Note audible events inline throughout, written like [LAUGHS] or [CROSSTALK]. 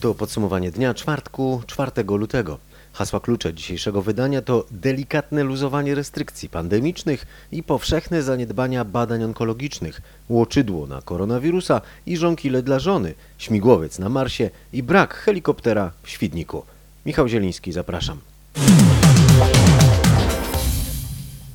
To podsumowanie dnia czwartku, 4 lutego. Hasła klucze dzisiejszego wydania to delikatne luzowanie restrykcji pandemicznych i powszechne zaniedbania badań onkologicznych, łoczydło na koronawirusa i żonkile dla żony, śmigłowiec na Marsie i brak helikoptera w Świdniku. Michał Zieliński, zapraszam.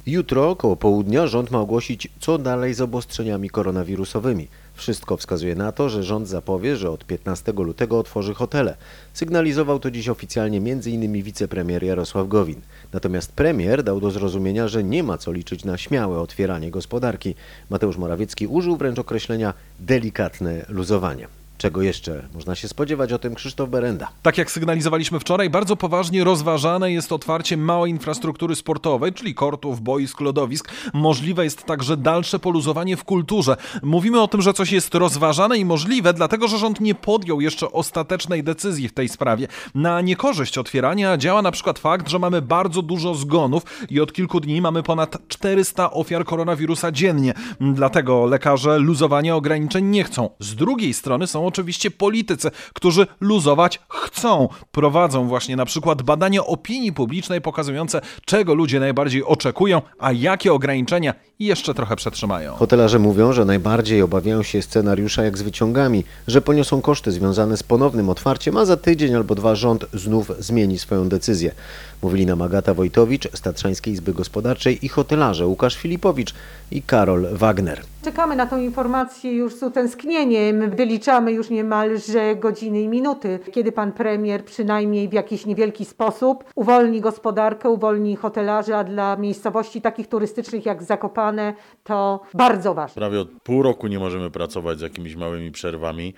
Jutro, około południa, rząd ma ogłosić, co dalej z obostrzeniami koronawirusowymi. Wszystko wskazuje na to, że rząd zapowie, że od 15 lutego otworzy hotele. Sygnalizował to dziś oficjalnie m.in. wicepremier Jarosław Gowin. Natomiast premier dał do zrozumienia, że nie ma co liczyć na śmiałe otwieranie gospodarki. Mateusz Morawiecki użył wręcz określenia delikatne luzowanie. Czego jeszcze można się spodziewać o tym Krzysztof Berenda? Tak jak sygnalizowaliśmy wczoraj, bardzo poważnie rozważane jest otwarcie małej infrastruktury sportowej, czyli kortów, boisk, lodowisk. Możliwe jest także dalsze poluzowanie w kulturze. Mówimy o tym, że coś jest rozważane i możliwe, dlatego że rząd nie podjął jeszcze ostatecznej decyzji w tej sprawie. Na niekorzyść otwierania działa na przykład fakt, że mamy bardzo dużo zgonów i od kilku dni mamy ponad 400 ofiar koronawirusa dziennie. Dlatego lekarze luzowania ograniczeń nie chcą. Z drugiej strony są oczywiście politycy, którzy luzować chcą. Prowadzą właśnie na przykład badania opinii publicznej pokazujące, czego ludzie najbardziej oczekują, a jakie ograniczenia jeszcze trochę przetrzymają. Hotelarze mówią, że najbardziej obawiają się scenariusza jak z wyciągami, że poniosą koszty związane z ponownym otwarciem, a za tydzień albo dwa rząd znów zmieni swoją decyzję. Mówili nam Agata Wojtowicz z Tatrzańskiej Izby Gospodarczej i hotelarze Łukasz Filipowicz i Karol Wagner. Czekamy na tą informację już z utęsknieniem. Wyliczamy już niemalże godziny i minuty, kiedy pan premier przynajmniej w jakiś niewielki sposób uwolni gospodarkę, uwolni hotelarzy, a dla miejscowości takich turystycznych jak Zakopane to bardzo ważne. Prawie od pół roku nie możemy pracować z jakimiś małymi przerwami,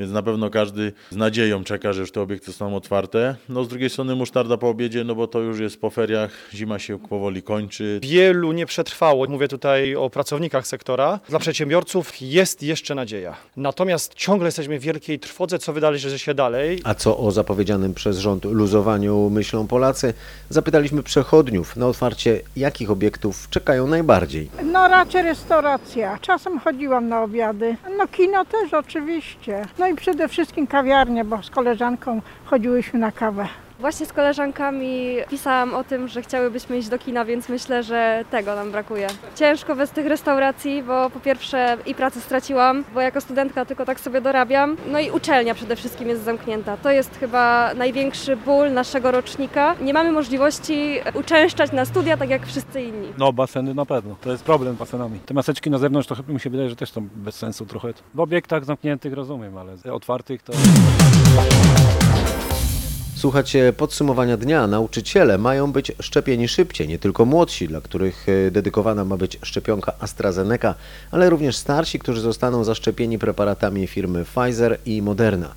więc na pewno każdy z nadzieją czeka, że już te obiekty zostaną otwarte. No z drugiej strony musztarda po obiedzie, no bo to już jest po feriach, zima się powoli kończy. Wielu nie przetrwało. Mówię tutaj o pracownikach sektora. Dla przedsiębiorców jest jeszcze nadzieja. Natomiast ciągle jesteśmy w wielkiej trwodze, co wydarzy się dalej. A co o zapowiedzianym przez rząd luzowaniu myślą Polacy? Zapytaliśmy przechodniów na otwarcie, jakich obiektów czekają najbardziej. No raczej restauracja. Czasem chodziłam na obiady. No kino też oczywiście. No i przede wszystkim kawiarnia, bo z koleżanką chodziłyśmy na kawę. Właśnie z koleżankami pisałam o tym, że chciałybyśmy iść do kina, więc myślę, że tego nam brakuje. Ciężko bez tych restauracji, bo po pierwsze i pracę straciłam, bo jako studentka tylko tak sobie dorabiam. No i uczelnia przede wszystkim jest zamknięta. To jest chyba największy ból naszego rocznika. Nie mamy możliwości uczęszczać na studia tak jak wszyscy inni. No baseny na pewno, to jest problem z basenami. Te maseczki na zewnątrz to chyba mi się wydaje, że też są bez sensu trochę. W obiektach zamkniętych rozumiem, ale otwartych to... Słuchacie podsumowania dnia. Nauczyciele mają być szczepieni szybciej, nie tylko młodsi, dla których e, dedykowana ma być szczepionka AstraZeneca, ale również starsi, którzy zostaną zaszczepieni preparatami firmy Pfizer i Moderna.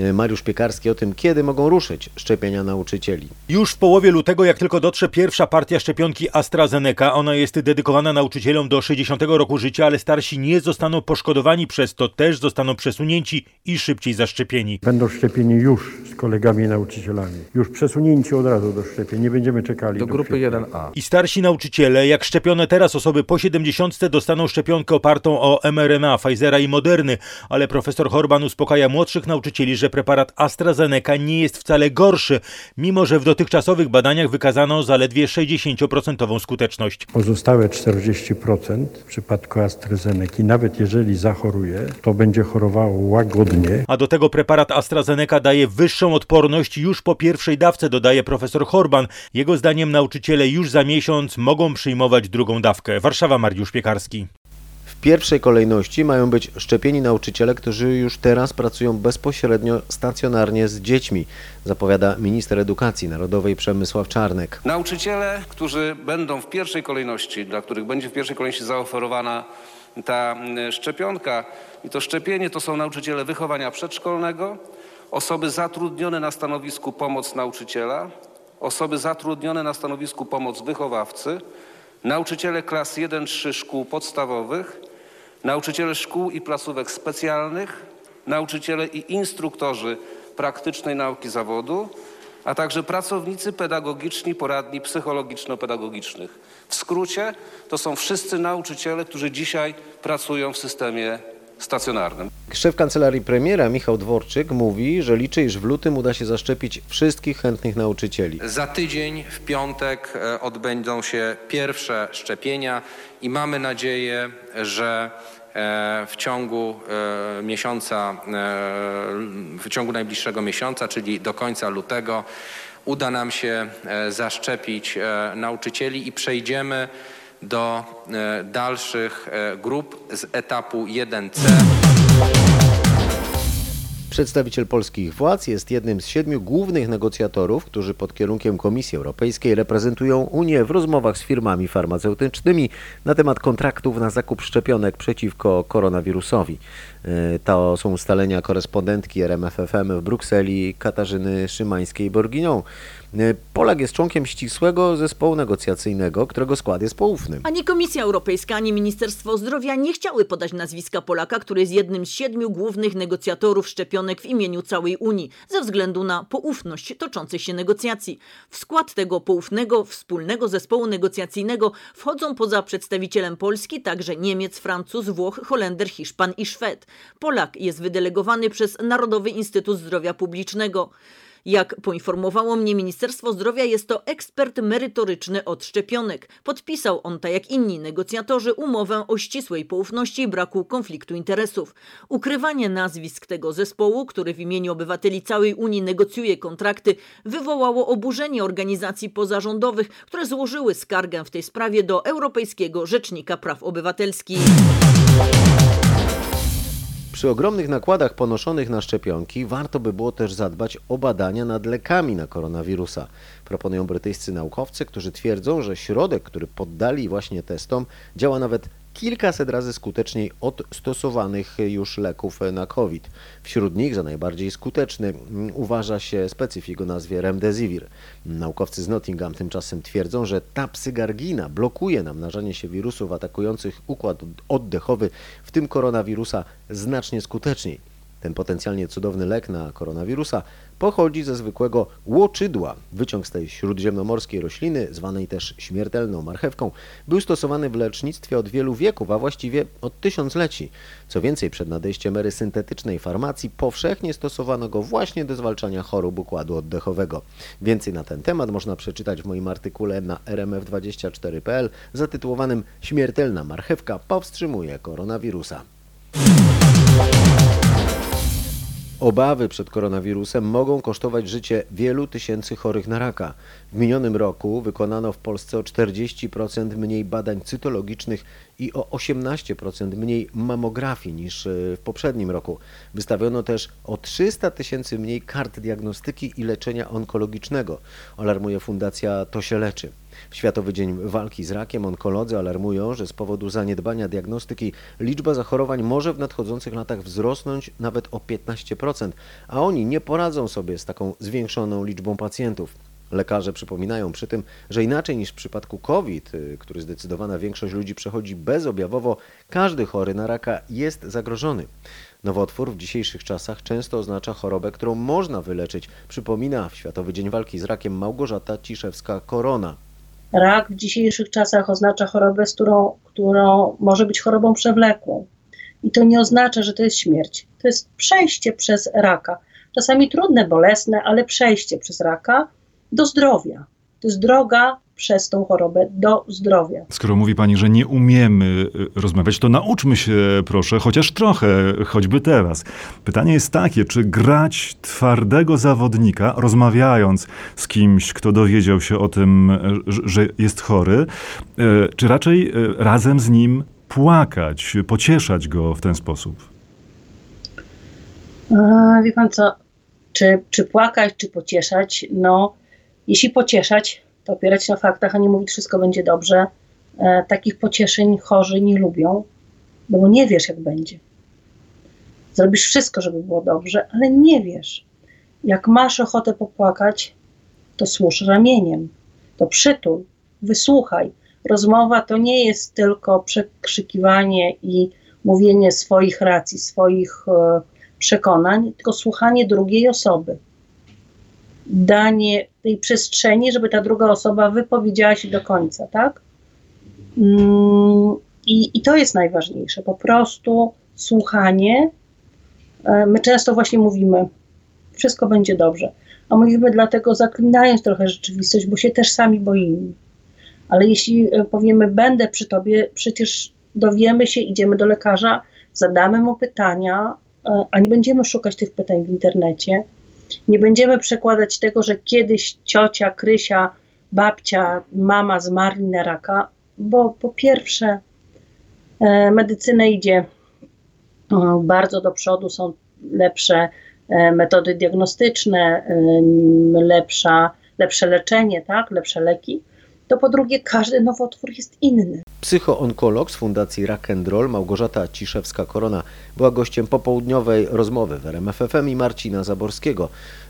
E, Mariusz Piekarski o tym, kiedy mogą ruszyć szczepienia nauczycieli. Już w połowie lutego, jak tylko dotrze pierwsza partia szczepionki AstraZeneca, ona jest dedykowana nauczycielom do 60 roku życia, ale starsi nie zostaną poszkodowani przez to, też zostaną przesunięci i szybciej zaszczepieni. Będą szczepieni już z kolegami nauczycielami. Już przesunięci od razu do szczepień, nie będziemy czekali. Do grupy kwietnia. 1A. I starsi nauczyciele, jak szczepione teraz osoby po 70 dostaną szczepionkę opartą o mRNA Pfizera i Moderny, ale profesor Horban uspokaja młodszych nauczycieli, że preparat AstraZeneca nie jest wcale gorszy, mimo że w dotychczasowych badaniach wykazano zaledwie 60% skuteczność. Pozostałe 40% w przypadku AstraZeneca, nawet jeżeli zachoruje, to będzie chorowało łagodnie. A do tego preparat AstraZeneca daje wyższą odporność już po pierwszej dawce, dodaje profesor Horban. Jego zdaniem nauczyciele już za miesiąc mogą przyjmować drugą dawkę. Warszawa, Mariusz Piekarski. Pierwszej kolejności mają być szczepieni nauczyciele, którzy już teraz pracują bezpośrednio stacjonarnie z dziećmi, zapowiada minister edukacji narodowej Przemysław Czarnek. Nauczyciele, którzy będą w pierwszej kolejności, dla których będzie w pierwszej kolejności zaoferowana ta szczepionka i to szczepienie to są nauczyciele wychowania przedszkolnego, osoby zatrudnione na stanowisku pomoc nauczyciela, osoby zatrudnione na stanowisku pomoc wychowawcy, nauczyciele klas 1-3 szkół podstawowych, nauczyciele szkół i placówek specjalnych, nauczyciele i instruktorzy praktycznej nauki zawodu, a także pracownicy pedagogiczni poradni psychologiczno-pedagogicznych. W skrócie to są wszyscy nauczyciele, którzy dzisiaj pracują w systemie stacjonarnym. Szef kancelarii premiera Michał Dworczyk mówi, że liczy, iż w lutym uda się zaszczepić wszystkich chętnych nauczycieli. Za tydzień w piątek e, odbędą się pierwsze szczepienia i mamy nadzieję, że e, w ciągu e, miesiąca, w ciągu najbliższego miesiąca, czyli do końca lutego, uda nam się zaszczepić nauczycieli i przejdziemy do dalszych grup z etapu 1C. Przedstawiciel polskich władz jest jednym z siedmiu głównych negocjatorów, którzy pod kierunkiem Komisji Europejskiej reprezentują Unię w rozmowach z firmami farmaceutycznymi na temat kontraktów na zakup szczepionek przeciwko koronawirusowi. E, to są ustalenia korespondentki RMFFM w Brukseli Katarzyny Szymańskiej-Borginią. E, Polak jest członkiem ścisłego zespołu negocjacyjnego, którego skład jest poufny. Ani Komisja Europejska, ani Ministerstwo Zdrowia nie chciały podać nazwiska Polaka, który jest jednym z siedmiu głównych negocjatorów szczepionek w imieniu całej Unii, ze względu na poufność toczących się negocjacji. W skład tego poufnego, wspólnego zespołu negocjacyjnego wchodzą poza przedstawicielem Polski także Niemiec, Francuz, Włoch, Holender, Hiszpan i Szwed. Polak jest wydelegowany przez Narodowy Instytut Zdrowia Publicznego. Jak poinformowało mnie Ministerstwo Zdrowia, jest to ekspert merytoryczny od szczepionek. Podpisał on, tak jak inni negocjatorzy, umowę o ścisłej poufności i braku konfliktu interesów. Ukrywanie nazwisk tego zespołu, który w imieniu obywateli całej Unii negocjuje kontrakty, wywołało oburzenie organizacji pozarządowych, które złożyły skargę w tej sprawie do Europejskiego Rzecznika Praw Obywatelskich. Przy ogromnych nakładach ponoszonych na szczepionki warto by było też zadbać o badania nad lekami na koronawirusa. Proponują brytyjscy naukowcy, którzy twierdzą, że środek, który poddali właśnie testom, działa nawet kilkaset razy skuteczniej od stosowanych już leków na COVID. Wśród nich za najbardziej skuteczny uważa się specyfik o nazwie Remdesivir. Naukowcy z Nottingham tymczasem twierdzą, że tapsygargina blokuje namnażanie się wirusów atakujących układ oddechowy, w tym koronawirusa, znacznie skuteczniej. Ten potencjalnie cudowny lek na koronawirusa pochodzi ze zwykłego łoczydła. Wyciąg z tej śródziemnomorskiej rośliny, zwanej też śmiertelną marchewką, był stosowany w lecznictwie od wielu wieków, a właściwie od tysiącleci. Co więcej, przed nadejściem ery syntetycznej farmacji powszechnie stosowano go właśnie do zwalczania chorób układu oddechowego. Więcej na ten temat można przeczytać w moim artykule na rmf24.pl zatytułowanym Śmiertelna marchewka powstrzymuje koronawirusa. Obawy przed koronawirusem mogą kosztować życie wielu tysięcy chorych na raka. W minionym roku wykonano w Polsce o 40% mniej badań cytologicznych i o 18% mniej mamografii niż e, w poprzednim roku. Wystawiono też o 300 tysięcy mniej kart diagnostyki i leczenia onkologicznego, alarmuje Fundacja To się leczy. W Światowy Dzień Walki z Rakiem onkolodzy alarmują, że z powodu zaniedbania diagnostyki liczba zachorowań może w nadchodzących latach wzrosnąć nawet o 15%, a oni nie poradzą sobie z taką zwiększoną liczbą pacjentów. Lekarze przypominają przy tym, że inaczej niż w przypadku COVID, y, który zdecydowana większość ludzi przechodzi bezobjawowo, każdy chory na raka jest zagrożony. Nowotwór w dzisiejszych czasach często oznacza chorobę, którą można wyleczyć, przypomina w Światowy Dzień Walki z Rakiem Małgorzata Ciszewska-Korona. Rak w dzisiejszych czasach oznacza chorobę, z którą, którą może być chorobą przewlekłą. I to nie oznacza, że to jest śmierć. To jest przejście przez raka. Czasami trudne, bolesne, ale przejście przez raka do zdrowia. To jest droga przez tą chorobę do zdrowia. Skoro mówi Pani, że nie umiemy y, rozmawiać, to nauczmy się proszę, chociaż trochę, choćby teraz. Pytanie jest takie, czy grać twardego zawodnika, rozmawiając z kimś, kto dowiedział się o tym, że jest chory, y, czy raczej y, razem z nim płakać, pocieszać go w ten sposób? wie Pan co, czy, czy płakać, czy pocieszać? No, jeśli pocieszać, opierać się na faktach, a nie mówić, wszystko będzie dobrze. E, takich pocieszeń chorzy nie lubią. bo nie wiesz, jak będzie. Zrobisz wszystko, żeby było dobrze, ale nie wiesz. Jak masz ochotę popłakać, to służ ramieniem, to przytul, wysłuchaj. Rozmowa to nie jest tylko przekrzykiwanie i mówienie swoich racji, swoich e, przekonań, tylko słuchanie drugiej osoby. Danie tej przestrzeni, żeby ta druga osoba wypowiedziała się do końca, tak? Mm, I, i to jest najważniejsze, po prostu słuchanie. E, My często właśnie mówimy, wszystko będzie dobrze. A mówimy dlatego zaklinając trochę rzeczywistość, bo się też sami boimy. Ale jeśli e, powiemy, będę przy tobie, przecież dowiemy się, idziemy do lekarza, zadamy mu pytania, e, a nie będziemy szukać tych pytań w internecie. Nie będziemy przekładać tego, że kiedyś ciocia, Krysia, babcia, mama zmarli na raka, bo po pierwsze, e, medycyna idzie e, bardzo do przodu, są lepsze e, metody diagnostyczne, lepsza, lepsze leczenie, tak, lepsze leki. To po drugie, każdy nowotwór jest inny. Psychoonkolog z Fundacji Rock and Roll Małgorzata Ciszewska-Korona była gościem popołudniowej rozmowy w RMFFM i Marcina Zaborskiego.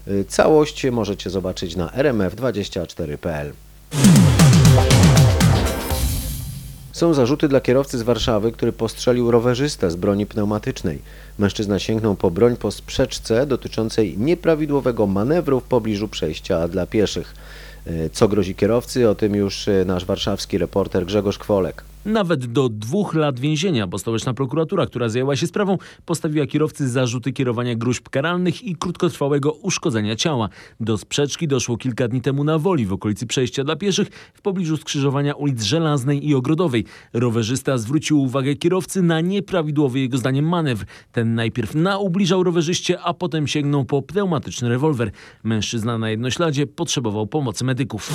Y, Całość możecie zobaczyć na rmf24.pl. Są zarzuty dla kierowcy z Warszawy, który postrzelił rowerzystę z broni pneumatycznej. Mężczyzna sięgnął po broń po sprzeczce dotyczącej nieprawidłowego manewru w pobliżu przejścia dla pieszych. Y, Co grozi kierowcy? O tym już y, nasz warszawski reporter Grzegorz Kwolek. Nawet do dwóch lat więzienia, bo stołeczna prokuratura, która zajęła się sprawą, postawiła kierowcy zarzuty kierowania gruźb karalnych i krótkotrwałego uszkodzenia ciała. Do sprzeczki doszło kilka dni temu na Woli, w okolicy przejścia dla pieszych, w pobliżu skrzyżowania ulic Żelaznej i Ogrodowej. Rowerzysta zwrócił uwagę kierowcy na nieprawidłowy jego zdaniem manewr. Ten najpierw naubliżał rowerzyście, a potem sięgnął po pneumatyczny rewolwer. Mężczyzna na jednośladzie potrzebował pomocy medyków.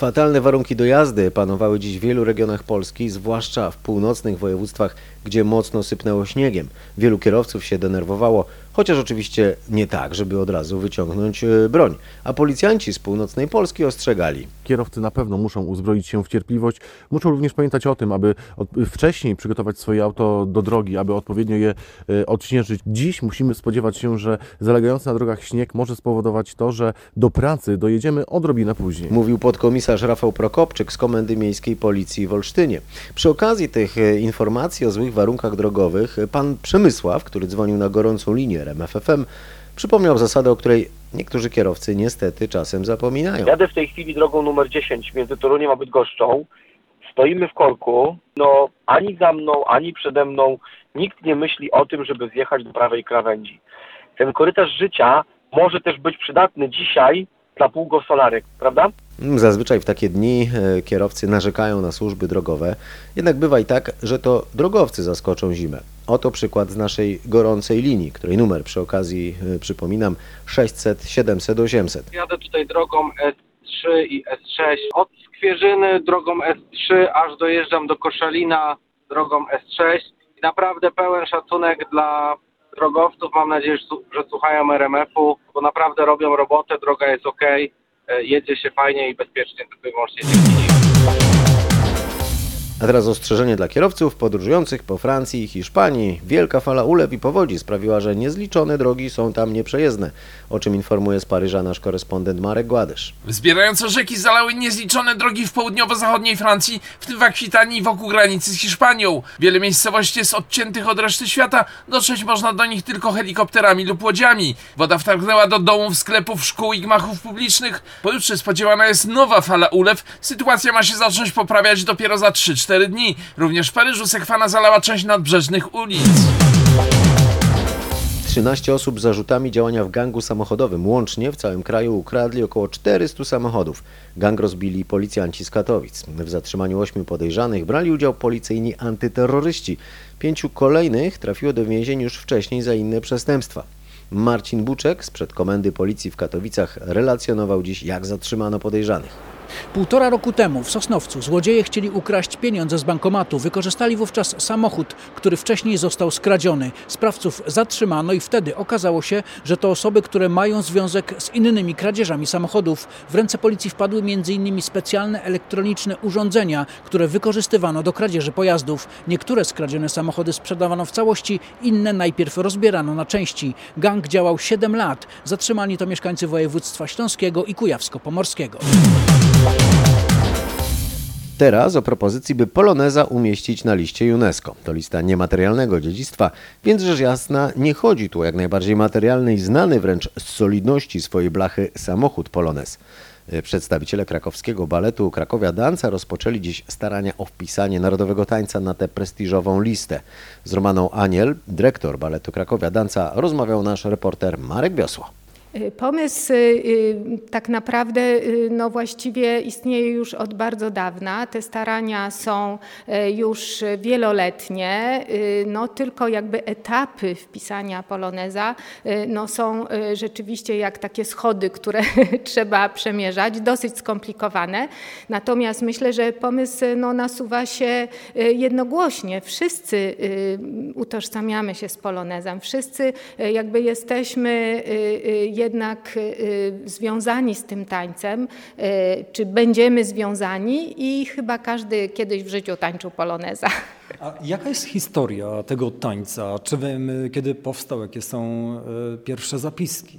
Fatalne warunki do jazdy panowały dziś w wielu regionach Polski, zwłaszcza w północnych województwach, gdzie mocno sypnęło śniegiem. Wielu kierowców się denerwowało, chociaż oczywiście nie tak, żeby od razu wyciągnąć e, broń. A policjanci z północnej Polski ostrzegali. Kierowcy na pewno muszą uzbroić się w cierpliwość. Muszą również pamiętać o tym, aby wcześniej przygotować swoje auto do drogi, aby odpowiednio je e, odśnieżyć. Dziś musimy spodziewać się, że zalegający na drogach śnieg może spowodować to, że do pracy dojedziemy odrobinę później. Mówił podkomisarz Rafał Prokopczyk z Komendy Miejskiej Policji w Olsztynie. Przy okazji tych e, informacji o złych warunkach drogowych, pan Przemysław, który dzwonił na gorącą linię RMFFM, przypomniał zasadę, o której niektórzy kierowcy niestety czasem zapominają. Jadę w tej chwili drogą numer 10 między Toruniem a Bydgoszczą. Stoimy w korku. No, ani za mną, ani przede mną nikt nie myśli o tym, żeby zjechać do prawej krawędzi. Ten korytarz życia może też być przydatny dzisiaj dla półgosolarek, prawda? Zazwyczaj w takie dni e, kierowcy narzekają na służby drogowe, jednak bywa i tak, że to drogowcy zaskoczą zimę. Oto przykład z naszej gorącej linii, której numer przy okazji e, przypominam 600 700 800. Jadę tutaj drogą S3 i S6. Od Skwierzyny drogą S3 aż dojeżdżam do Koszalina drogą S6. I naprawdę pełen szacunek dla drogowców. Mam nadzieję, że że słuchają RMF-u, bo naprawdę robią robotę, droga jest ok, jedzie się fajnie i bezpiecznie, tylko i wyłącznie dzięki nim. A teraz ostrzeżenie dla kierowców podróżujących po Francji i Hiszpanii. Wielka fala ulew i powodzi sprawiła, że niezliczone drogi są tam nieprzejezdne, o czym informuje z Paryża nasz korespondent Marek Gładysz. Wzbierające rzeki zalały niezliczone drogi w południowo-zachodniej Francji, w tym w Akwitanii wokół granicy z Hiszpanią. Wiele miejscowości jest odciętych od reszty świata, dotrzeć można do nich tylko helikopterami lub łodziami. Woda wtargnęła do domów, sklepów, szkół i gmachów publicznych. Pojutrze spodziewana jest nowa fala ulew. Sytuacja ma się zacząć poprawiać dopiero za 3-4 dni. Również w Paryżu sekwana zalała część nadbrzeżnych ulic. 13 osób z zarzutami działania w gangu samochodowym. Łącznie w całym kraju ukradli około 400 samochodów. Gang rozbili policjanci z Katowic. W zatrzymaniu ośmiu podejrzanych brali udział policyjni antyterroryści. Pięciu kolejnych trafiło do więzień już wcześniej za inne przestępstwa. Marcin Buczek z przedkomendy policji w Katowicach relacjonował dziś, jak zatrzymano podejrzanych. Półtora roku temu w Sosnowcu złodzieje chcieli ukraść pieniądze z bankomatu. Wykorzystali wówczas samochód, który wcześniej został skradziony. Sprawców zatrzymano i wtedy okazało się, że to osoby, które mają związek z innymi kradzieżami samochodów. W ręce policji wpadły m.in. specjalne elektroniczne urządzenia, które wykorzystywano do kradzieży pojazdów. Niektóre skradzione samochody sprzedawano w całości, inne najpierw rozbierano na części. Gang działał 7 lat. Zatrzymani to mieszkańcy województwa śląskiego i kujawsko-pomorskiego. Teraz o propozycji, by Poloneza umieścić na liście UNESCO. To lista niematerialnego dziedzictwa, więc rzecz jasna nie chodzi tu o jak najbardziej materialny i znany wręcz z solidności swojej blachy samochód Polonez. Przedstawiciele krakowskiego baletu Krakowia Danca rozpoczęli dziś starania o wpisanie narodowego tańca na tę prestiżową listę. Z Romaną Aniel, dyrektor baletu Krakowia Danca, rozmawiał nasz reporter Marek Wiosło. Pomysł y, tak naprawdę y, no właściwie istnieje już od bardzo dawna. Te starania są y, już wieloletnie. No tylko jakby etapy wpisania poloneza no są rzeczywiście jak takie schody, które [LAUGHS] trzeba przemierzać, dosyć skomplikowane. Natomiast myślę, że pomysł no, nasuwa się jednogłośnie. Wszyscy utożsamiamy się z polonezem. Wszyscy jakby jesteśmy jednak związani z tym tańcem, czy będziemy związani i chyba każdy kiedyś w życiu tańczył poloneza. A jaka jest historia tego tańca? Czy wiemy, kiedy powstał, jakie są pierwsze zapiski?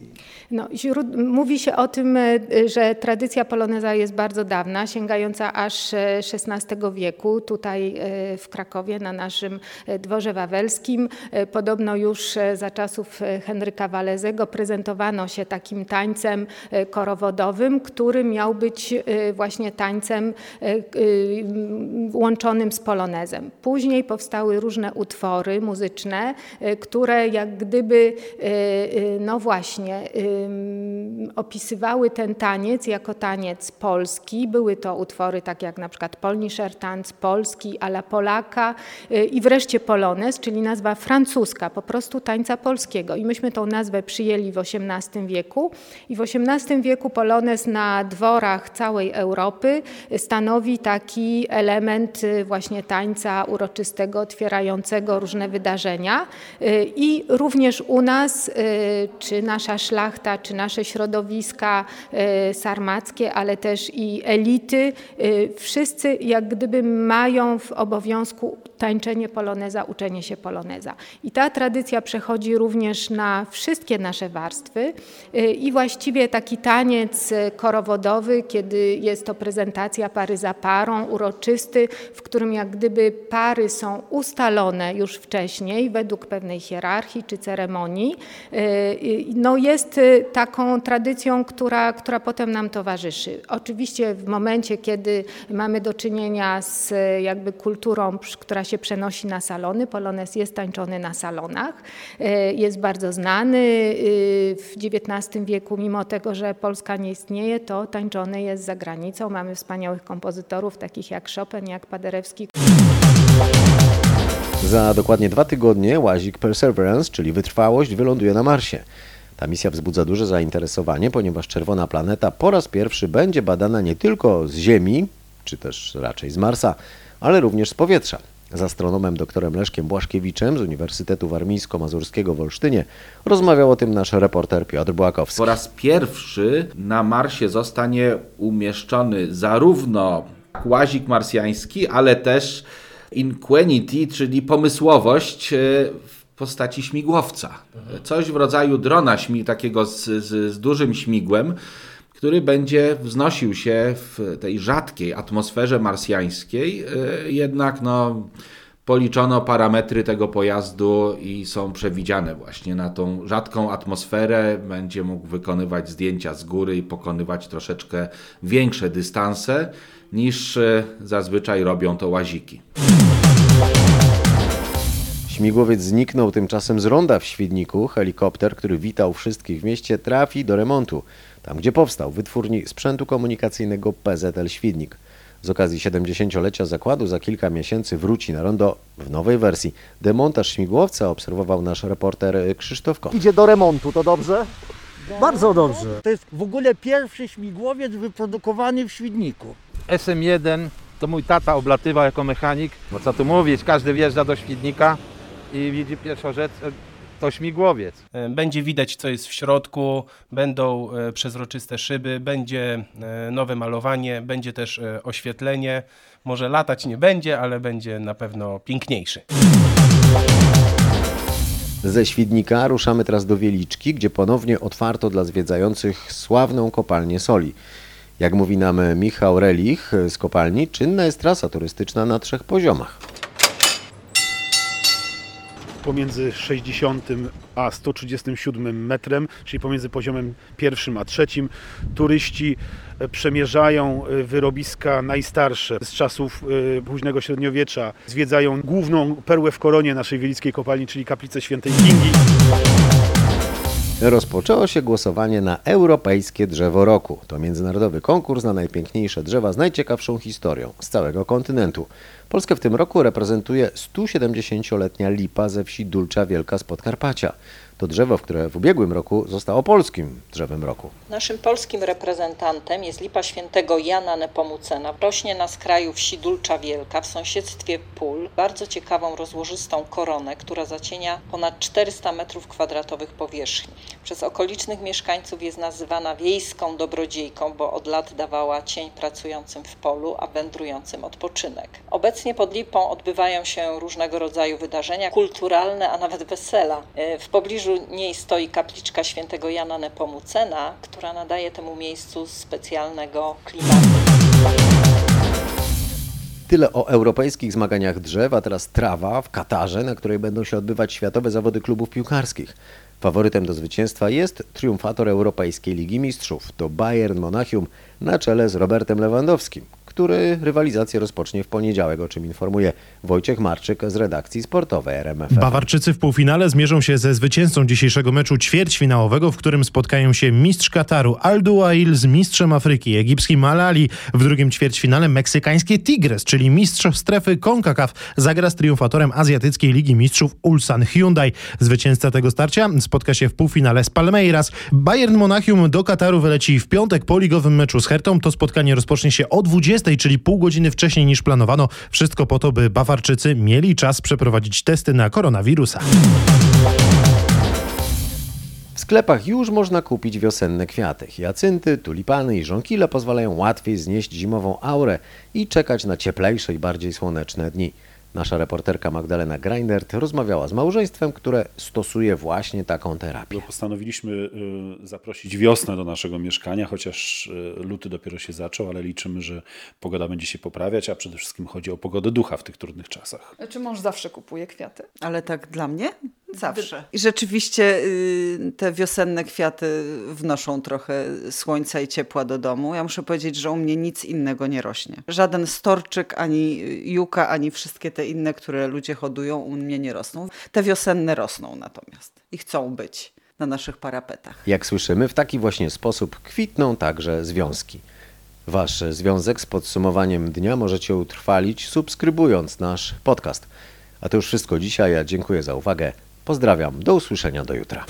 No, mówi się o tym, że tradycja poloneza jest bardzo dawna, sięgająca aż XVI wieku, tutaj w Krakowie, na naszym dworze wawelskim. Podobno już za czasów Henryka Walezego prezentowano się takim tańcem korowodowym, który miał być właśnie tańcem łączonym z polonezem. Później powstały różne utwory muzyczne, które jak gdyby, no właśnie, opisywały ten taniec jako taniec polski. Były to utwory takie jak na przykład Polnischer Tanz, polski, ala Polaka i wreszcie polonez, czyli nazwa francuska, po prostu tańca polskiego. I myśmy tą nazwę przyjęli w XVIII wieku i w XVIII wieku polonez na dworach całej Europy stanowi taki element właśnie tańca uroczystego, otwierającego różne wydarzenia. I również u nas, czy nasza szlachta, czy nasze środowiska sarmackie, ale też i elity, wszyscy jak gdyby mają w obowiązku tańczenie poloneza, uczenie się poloneza. I ta tradycja przechodzi również na wszystkie nasze warstwy. I właściwie taki taniec korowodowy, kiedy jest to prezentacja pary za parą, uroczysty, w którym jak gdyby pary są ustalone już wcześniej według pewnej hierarchii czy ceremonii, no jest taką tradycją, która, która potem nam towarzyszy. Oczywiście w momencie, kiedy mamy do czynienia z jakby kulturą, która się przenosi na salony, polonez jest tańczony na salonach, jest bardzo znany. W XIX wieku, mimo tego, że Polska nie istnieje, to tańczony jest za granicą. Mamy wspaniałych kompozytorów, takich jak Chopin, jak Paderewski. Za dokładnie dwa tygodnie łazik Perseverance, czyli wytrwałość, wyląduje na Marsie. Ta misja wzbudza duże zainteresowanie, ponieważ czerwona planeta po raz pierwszy będzie badana nie tylko z Ziemi, czy też raczej z Marsa, ale również z powietrza. Z astronomem doktorem Leszkiem Błaszkiewiczem z Uniwersytetu Warmińsko-Mazurskiego w Olsztynie rozmawiał o tym nasz reporter Piotr Błakowski. Po raz pierwszy na Marsie zostanie umieszczony zarówno łazik marsjański, ale też Inquenity, czyli pomysłowość w postaci śmigłowca. Coś w rodzaju drona takiego z, z, z dużym śmigłem, który będzie wznosił się w tej rzadkiej atmosferze marsjańskiej, jednak no, policzono parametry tego pojazdu i są przewidziane właśnie na tą rzadką atmosferę. Będzie mógł wykonywać zdjęcia z góry i pokonywać troszeczkę większe dystanse niż zazwyczaj robią to łaziki. Śmigłowiec zniknął tymczasem z ronda w Świdniku. Helikopter, który witał wszystkich w mieście, trafi do remontu. Tam, gdzie powstał wytwórni sprzętu komunikacyjnego PZL Świdnik. Z okazji 70-lecia zakładu za kilka miesięcy wróci na rondo w nowej wersji. Demontaż śmigłowca obserwował nasz reporter Krzysztof Kot. Idzie do remontu, to dobrze? Bardzo dobrze. To jest w ogóle pierwszy śmigłowiec wyprodukowany w Świdniku. SM1 to mój tata oblatywał jako mechanik, bo co tu mówić, każdy wjeżdża do Świdnika i widzi pierwszą rzecz, e, to śmigłowiec. Będzie widać, co jest w środku, będą e, przezroczyste szyby, będzie e, nowe malowanie, będzie też e, oświetlenie. Może latać nie będzie, ale będzie na pewno piękniejszy. Ze Świdnika ruszamy teraz do Wieliczki, gdzie ponownie otwarto dla zwiedzających sławną kopalnię soli. Jak mówi nam Michał Relich z kopalni, czynna jest trasa turystyczna na trzech poziomach. Pomiędzy 60 a 137 metrem, czyli pomiędzy poziomem pierwszym a trzecim. Turyści e, przemierzają e, wyrobiska najstarsze z czasów e, późnego średniowiecza. Zwiedzają główną perłę w koronie naszej wielickiej kopalni, czyli kaplicę świętej Kingi. Rozpoczęło się głosowanie na Europejskie Drzewo Roku. To międzynarodowy konkurs na najpiękniejsze drzewa z najciekawszą historią z całego kontynentu. Polskę w tym roku reprezentuje 170-letnia lipa ze wsi Dulcza Wielka z Podkarpacia. To drzewo, które w ubiegłym roku zostało polskim drzewem roku. Naszym polskim reprezentantem jest lipa świętego Jana Nepomucena. Rośnie na skraju wsi Dulcza Wielka w sąsiedztwie pól. Bardzo ciekawą rozłożystą koronę, która zacienia ponad 400 m2 powierzchni. Przez okolicznych mieszkańców jest nazywana wiejską dobrodziejką, bo od lat dawała cień pracującym w polu, a wędrującym odpoczynek. Obecnie pod lipą odbywają się różnego rodzaju wydarzenia kulturalne, a nawet wesela. E, W pobliżu niej stoi kapliczka świętego Jana Nepomucena, która nadaje temu miejscu specjalnego klimatu. Tyle o europejskich zmaganiach drzew, a teraz trawa w Katarze, na której będą się odbywać światowe zawody klubów piłkarskich. Faworytem do zwycięstwa jest triumfator Europejskiej Ligi Mistrzów. To Bayern Monachium na czele z Robertem Lewandowskim, który rywalizację rozpocznie w poniedziałek, o czym informuje Wojciech Marczyk z redakcji sportowej RMF. Bawarczycy w półfinale zmierzą się ze zwycięzcą dzisiejszego meczu ćwierćfinałowego, w którym spotkają się mistrz Kataru Al-Duail z mistrzem Afryki egipskim Malali. W drugim ćwierćfinale meksykańskie Tigres, czyli mistrz strefy CONCACAF, zagra z triumfatorem Azjatyckiej Ligi Mistrzów Ulsan Hyundai. Zwycięzca tego starcia spotka się w półfinale z Palmeiras. Bayern Monachium do Kataru wyleci w piątek po ligowym meczu z Hertą. To spotkanie rozpocznie się o 20, czyli pół godziny wcześniej niż planowano. Wszystko po to, by Bawarczycy mieli czas przeprowadzić testy na koronawirusa. W sklepach już można kupić wiosenne kwiaty. Hiacynty, tulipany i żonkile pozwalają łatwiej znieść zimową aurę i czekać na cieplejsze i bardziej słoneczne dni. Nasza reporterka Magdalena Greindert rozmawiała z małżeństwem, które stosuje właśnie taką terapię. Postanowiliśmy y, zaprosić wiosnę do naszego mieszkania, chociaż y, luty dopiero się zaczął, ale liczymy, że pogoda będzie się poprawiać, a przede wszystkim chodzi o pogodę ducha w tych trudnych czasach. Czy mąż zawsze kupuje kwiaty? Ale tak dla mnie? Zawsze. I rzeczywiście y, te wiosenne kwiaty wnoszą trochę słońca i ciepła do domu. Ja muszę powiedzieć, że u mnie nic innego nie rośnie. Żaden storczyk, ani juka, ani wszystkie te inne, które ludzie hodują, u mnie nie rosną. Te wiosenne rosną natomiast i chcą być na naszych parapetach. Jak słyszymy, w taki właśnie sposób kwitną także związki. Wasz związek z podsumowaniem dnia możecie utrwalić subskrybując nasz podcast. A to już wszystko dzisiaj. Ja dziękuję za uwagę. Pozdrawiam. Do usłyszenia do jutra.